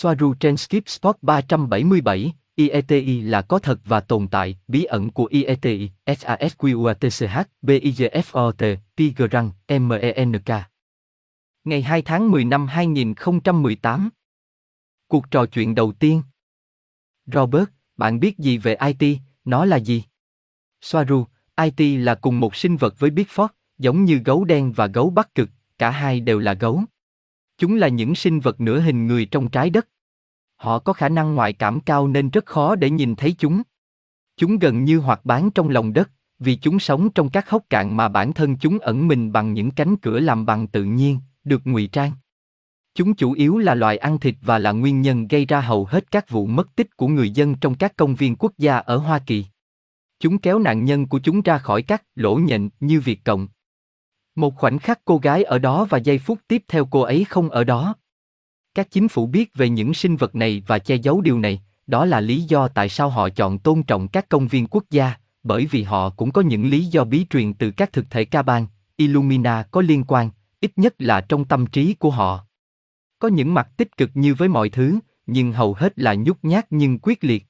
Soaru trên Skip Spot 377, IETI là có thật và tồn tại, bí ẩn của IETI, SASQATCH, BIGFOT, Tigrang, MENK. Ngày 2 tháng 10 năm 2018. Cuộc trò chuyện đầu tiên. Robert, bạn biết gì về IT, nó là gì? Soaru, IT là cùng một sinh vật với Bigfoot, giống như gấu đen và gấu bắc cực, cả hai đều là gấu. Chúng là những sinh vật nửa hình người trong trái đất. Họ có khả năng ngoại cảm cao nên rất khó để nhìn thấy chúng. Chúng gần như hoạt bán trong lòng đất, vì chúng sống trong các hốc cạn mà bản thân chúng ẩn mình bằng những cánh cửa làm bằng tự nhiên, được ngụy trang. Chúng chủ yếu là loài ăn thịt và là nguyên nhân gây ra hầu hết các vụ mất tích của người dân trong các công viên quốc gia ở Hoa Kỳ. Chúng kéo nạn nhân của chúng ra khỏi các lỗ nhện như Việt Cộng. Một khoảnh khắc cô gái ở đó và giây phút tiếp theo cô ấy không ở đó. Các chính phủ biết về những sinh vật này và che giấu điều này, đó là lý do tại sao họ chọn tôn trọng các công viên quốc gia, bởi vì họ cũng có những lý do bí truyền từ các thực thể ca bang, Illumina có liên quan, ít nhất là trong tâm trí của họ. Có những mặt tích cực như với mọi thứ, nhưng hầu hết là nhút nhát nhưng quyết liệt.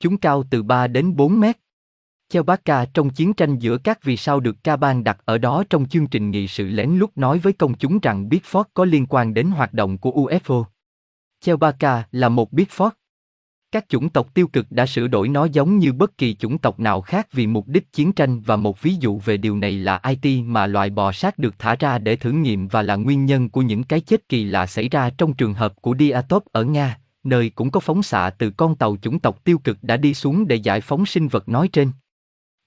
Chúng cao từ 3 đến 4 mét. Chewbacca trong chiến tranh giữa các vì sao được ca Ban đặt ở đó trong chương trình nghị sự lén lút nói với công chúng rằng Bigfoot có liên quan đến hoạt động của UFO. Chewbacca là một Bigfoot. Các chủng tộc tiêu cực đã sửa đổi nó giống như bất kỳ chủng tộc nào khác vì mục đích chiến tranh và một ví dụ về điều này là IT mà loài bò sát được thả ra để thử nghiệm và là nguyên nhân của những cái chết kỳ lạ xảy ra trong trường hợp của Diatop ở Nga, nơi cũng có phóng xạ từ con tàu chủng tộc tiêu cực đã đi xuống để giải phóng sinh vật nói trên.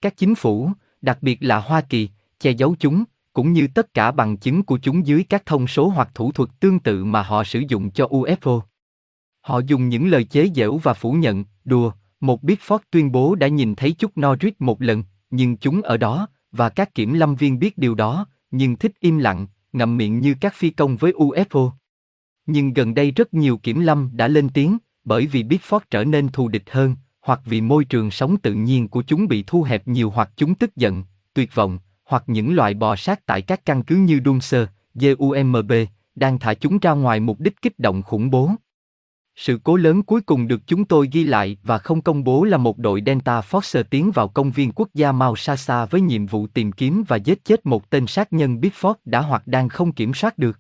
Các chính phủ, đặc biệt là Hoa Kỳ, che giấu chúng, cũng như tất cả bằng chứng của chúng dưới các thông số hoặc thủ thuật tương tự mà họ sử dụng cho UFO. Họ dùng những lời chế giễu và phủ nhận, đùa, một biết Ford tuyên bố đã nhìn thấy chút Norris một lần, nhưng chúng ở đó, và các kiểm lâm viên biết điều đó, nhưng thích im lặng, ngậm miệng như các phi công với UFO. Nhưng gần đây rất nhiều kiểm lâm đã lên tiếng, bởi vì Bigfoot trở nên thù địch hơn, hoặc vì môi trường sống tự nhiên của chúng bị thu hẹp nhiều hoặc chúng tức giận, tuyệt vọng, hoặc những loài bò sát tại các căn cứ như Dunser, GUMB, đang thả chúng ra ngoài mục đích kích động khủng bố. Sự cố lớn cuối cùng được chúng tôi ghi lại và không công bố là một đội Delta Force tiến vào công viên quốc gia Mausasa với nhiệm vụ tìm kiếm và giết chết một tên sát nhân Bigfoot đã hoặc đang không kiểm soát được.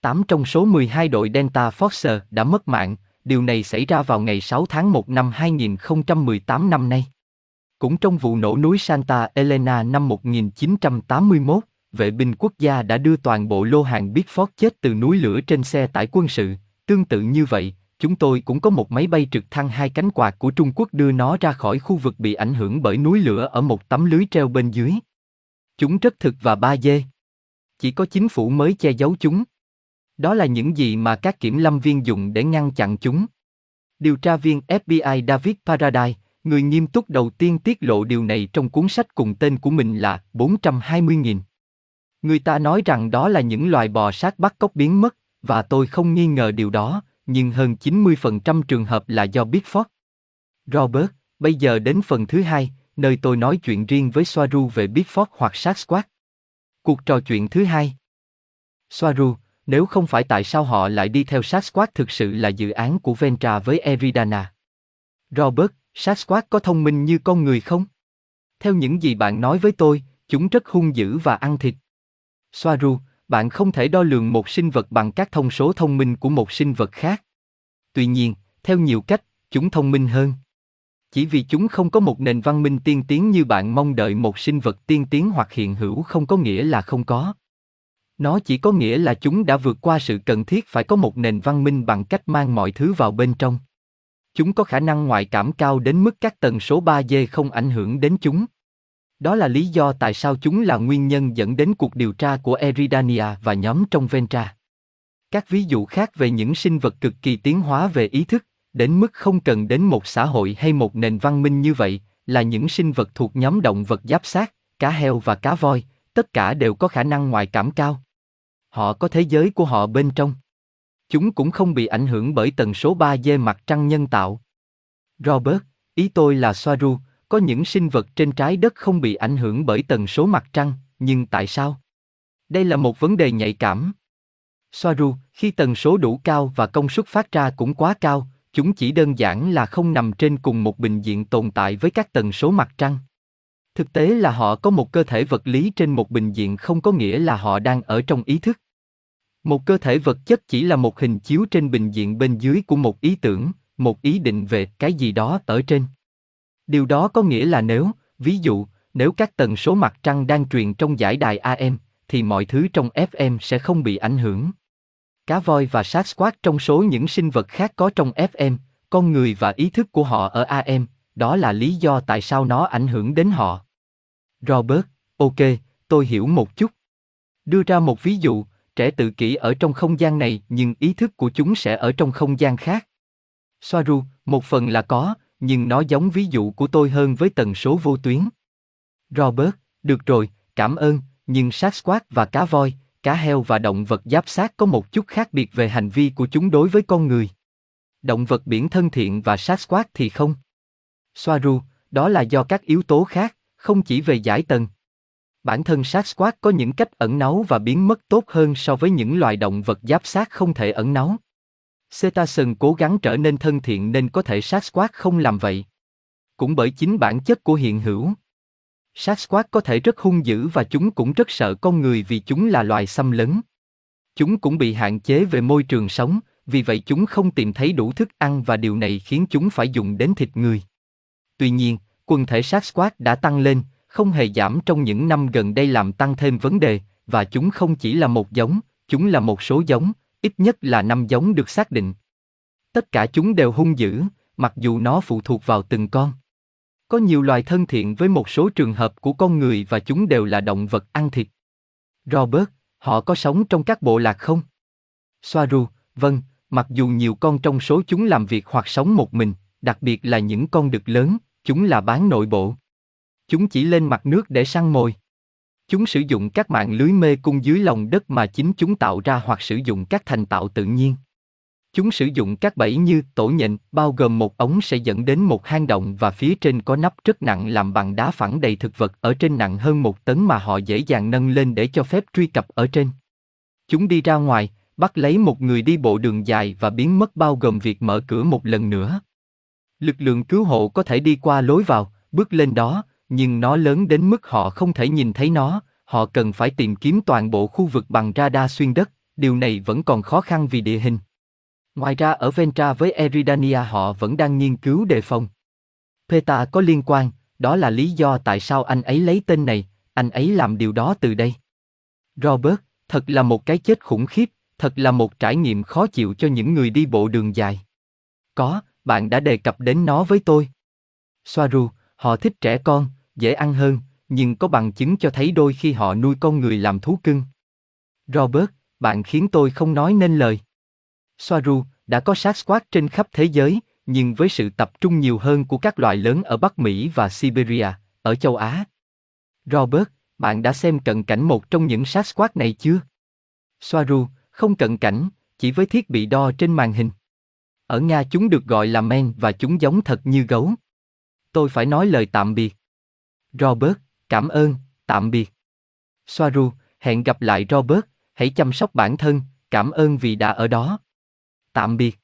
8 trong số 12 đội Delta Force đã mất mạng, điều này xảy ra vào ngày 6 tháng 1 năm 2018 năm nay. Cũng trong vụ nổ núi Santa Elena năm 1981, vệ binh quốc gia đã đưa toàn bộ lô hàng Bigfoot chết từ núi lửa trên xe tải quân sự. Tương tự như vậy, chúng tôi cũng có một máy bay trực thăng hai cánh quạt của Trung Quốc đưa nó ra khỏi khu vực bị ảnh hưởng bởi núi lửa ở một tấm lưới treo bên dưới. Chúng rất thực và ba dê. Chỉ có chính phủ mới che giấu chúng. Đó là những gì mà các kiểm lâm viên dùng để ngăn chặn chúng. Điều tra viên FBI David Paradise, người nghiêm túc đầu tiên tiết lộ điều này trong cuốn sách cùng tên của mình là 420.000. Người ta nói rằng đó là những loài bò sát bắt cóc biến mất, và tôi không nghi ngờ điều đó, nhưng hơn 90% trường hợp là do Bigfoot. Robert, bây giờ đến phần thứ hai, nơi tôi nói chuyện riêng với Soaru về Bigfoot hoặc sát. Cuộc trò chuyện thứ hai. Soaru, nếu không phải tại sao họ lại đi theo Sasquatch thực sự là dự án của Ventra với Eridana. Robert, Sasquatch có thông minh như con người không? Theo những gì bạn nói với tôi, chúng rất hung dữ và ăn thịt. Soaru, bạn không thể đo lường một sinh vật bằng các thông số thông minh của một sinh vật khác. Tuy nhiên, theo nhiều cách, chúng thông minh hơn. Chỉ vì chúng không có một nền văn minh tiên tiến như bạn mong đợi một sinh vật tiên tiến hoặc hiện hữu không có nghĩa là không có. Nó chỉ có nghĩa là chúng đã vượt qua sự cần thiết phải có một nền văn minh bằng cách mang mọi thứ vào bên trong. Chúng có khả năng ngoại cảm cao đến mức các tần số 3G không ảnh hưởng đến chúng. Đó là lý do tại sao chúng là nguyên nhân dẫn đến cuộc điều tra của Eridania và nhóm trong Ventra. Các ví dụ khác về những sinh vật cực kỳ tiến hóa về ý thức, đến mức không cần đến một xã hội hay một nền văn minh như vậy, là những sinh vật thuộc nhóm động vật giáp xác, cá heo và cá voi, tất cả đều có khả năng ngoại cảm cao. Họ có thế giới của họ bên trong. Chúng cũng không bị ảnh hưởng bởi tần số 3D mặt trăng nhân tạo. Robert, ý tôi là Soaru, có những sinh vật trên trái đất không bị ảnh hưởng bởi tần số mặt trăng, nhưng tại sao? Đây là một vấn đề nhạy cảm. Soaru, khi tần số đủ cao và công suất phát ra cũng quá cao, chúng chỉ đơn giản là không nằm trên cùng một bình diện tồn tại với các tần số mặt trăng. Thực tế là họ có một cơ thể vật lý trên một bình diện không có nghĩa là họ đang ở trong ý thức. Một cơ thể vật chất chỉ là một hình chiếu trên bình diện bên dưới của một ý tưởng, một ý định về cái gì đó ở trên. Điều đó có nghĩa là nếu, ví dụ, nếu các tần số mặt trăng đang truyền trong giải đài AM, thì mọi thứ trong FM sẽ không bị ảnh hưởng. Cá voi và Sasquatch trong số những sinh vật khác có trong FM, con người và ý thức của họ ở AM, đó là lý do tại sao nó ảnh hưởng đến họ. Robert, ok, tôi hiểu một chút. Đưa ra một ví dụ, trẻ tự kỷ ở trong không gian này nhưng ý thức của chúng sẽ ở trong không gian khác. Soaru, một phần là có, nhưng nó giống ví dụ của tôi hơn với tần số vô tuyến. Robert, được rồi, cảm ơn, nhưng Sasquatch và cá voi, cá heo và động vật giáp sát có một chút khác biệt về hành vi của chúng đối với con người. Động vật biển thân thiện và Sasquatch thì không. Soaru, đó là do các yếu tố khác, không chỉ về giải tầng. Bản thân sát Sasquatch có những cách ẩn náu và biến mất tốt hơn so với những loài động vật giáp sát không thể ẩn náu. Cetacean cố gắng trở nên thân thiện nên có thể sát Sasquatch không làm vậy. Cũng bởi chính bản chất của hiện hữu. sát Sasquatch có thể rất hung dữ và chúng cũng rất sợ con người vì chúng là loài xâm lấn. Chúng cũng bị hạn chế về môi trường sống, vì vậy chúng không tìm thấy đủ thức ăn và điều này khiến chúng phải dùng đến thịt người. Tuy nhiên, quần thể sát Sasquatch đã tăng lên, không hề giảm trong những năm gần đây làm tăng thêm vấn đề, và chúng không chỉ là một giống, chúng là một số giống, ít nhất là năm giống được xác định. Tất cả chúng đều hung dữ, mặc dù nó phụ thuộc vào từng con. Có nhiều loài thân thiện với một số trường hợp của con người và chúng đều là động vật ăn thịt. Robert, họ có sống trong các bộ lạc không? Soaru, vâng, mặc dù nhiều con trong số chúng làm việc hoặc sống một mình, đặc biệt là những con đực lớn, chúng là bán nội bộ. Chúng chỉ lên mặt nước để săn mồi. Chúng sử dụng các mạng lưới mê cung dưới lòng đất mà chính chúng tạo ra hoặc sử dụng các thành tạo tự nhiên. Chúng sử dụng các bẫy như tổ nhện, bao gồm một ống sẽ dẫn đến một hang động và phía trên có nắp rất nặng làm bằng đá phẳng đầy thực vật ở trên nặng hơn một tấn mà họ dễ dàng nâng lên để cho phép truy cập ở trên. Chúng đi ra ngoài, bắt lấy một người đi bộ đường dài và biến mất bao gồm việc mở cửa một lần nữa. Lực lượng cứu hộ có thể đi qua lối vào, bước lên đó, nhưng nó lớn đến mức họ không thể nhìn thấy nó, họ cần phải tìm kiếm toàn bộ khu vực bằng radar xuyên đất, điều này vẫn còn khó khăn vì địa hình. Ngoài ra ở Ventra với Eridania họ vẫn đang nghiên cứu đề phòng. Peta có liên quan, đó là lý do tại sao anh ấy lấy tên này, anh ấy làm điều đó từ đây. Robert, thật là một cái chết khủng khiếp, thật là một trải nghiệm khó chịu cho những người đi bộ đường dài. Có, bạn đã đề cập đến nó với tôi. Soaru, họ thích trẻ con, dễ ăn hơn, nhưng có bằng chứng cho thấy đôi khi họ nuôi con người làm thú cưng. Robert, bạn khiến tôi không nói nên lời. Soaru, đã có Sasquatch trên khắp thế giới, nhưng với sự tập trung nhiều hơn của các loài lớn ở Bắc Mỹ và Siberia, ở châu Á. Robert, bạn đã xem cận cảnh một trong những Sasquatch này chưa? Soaru, không cận cảnh, chỉ với thiết bị đo trên màn hình. Ở Nga chúng được gọi là men và chúng giống thật như gấu. Tôi phải nói lời tạm biệt. Robert, cảm ơn, tạm biệt. Soaru, hẹn gặp lại Robert, hãy chăm sóc bản thân, cảm ơn vì đã ở đó. Tạm biệt.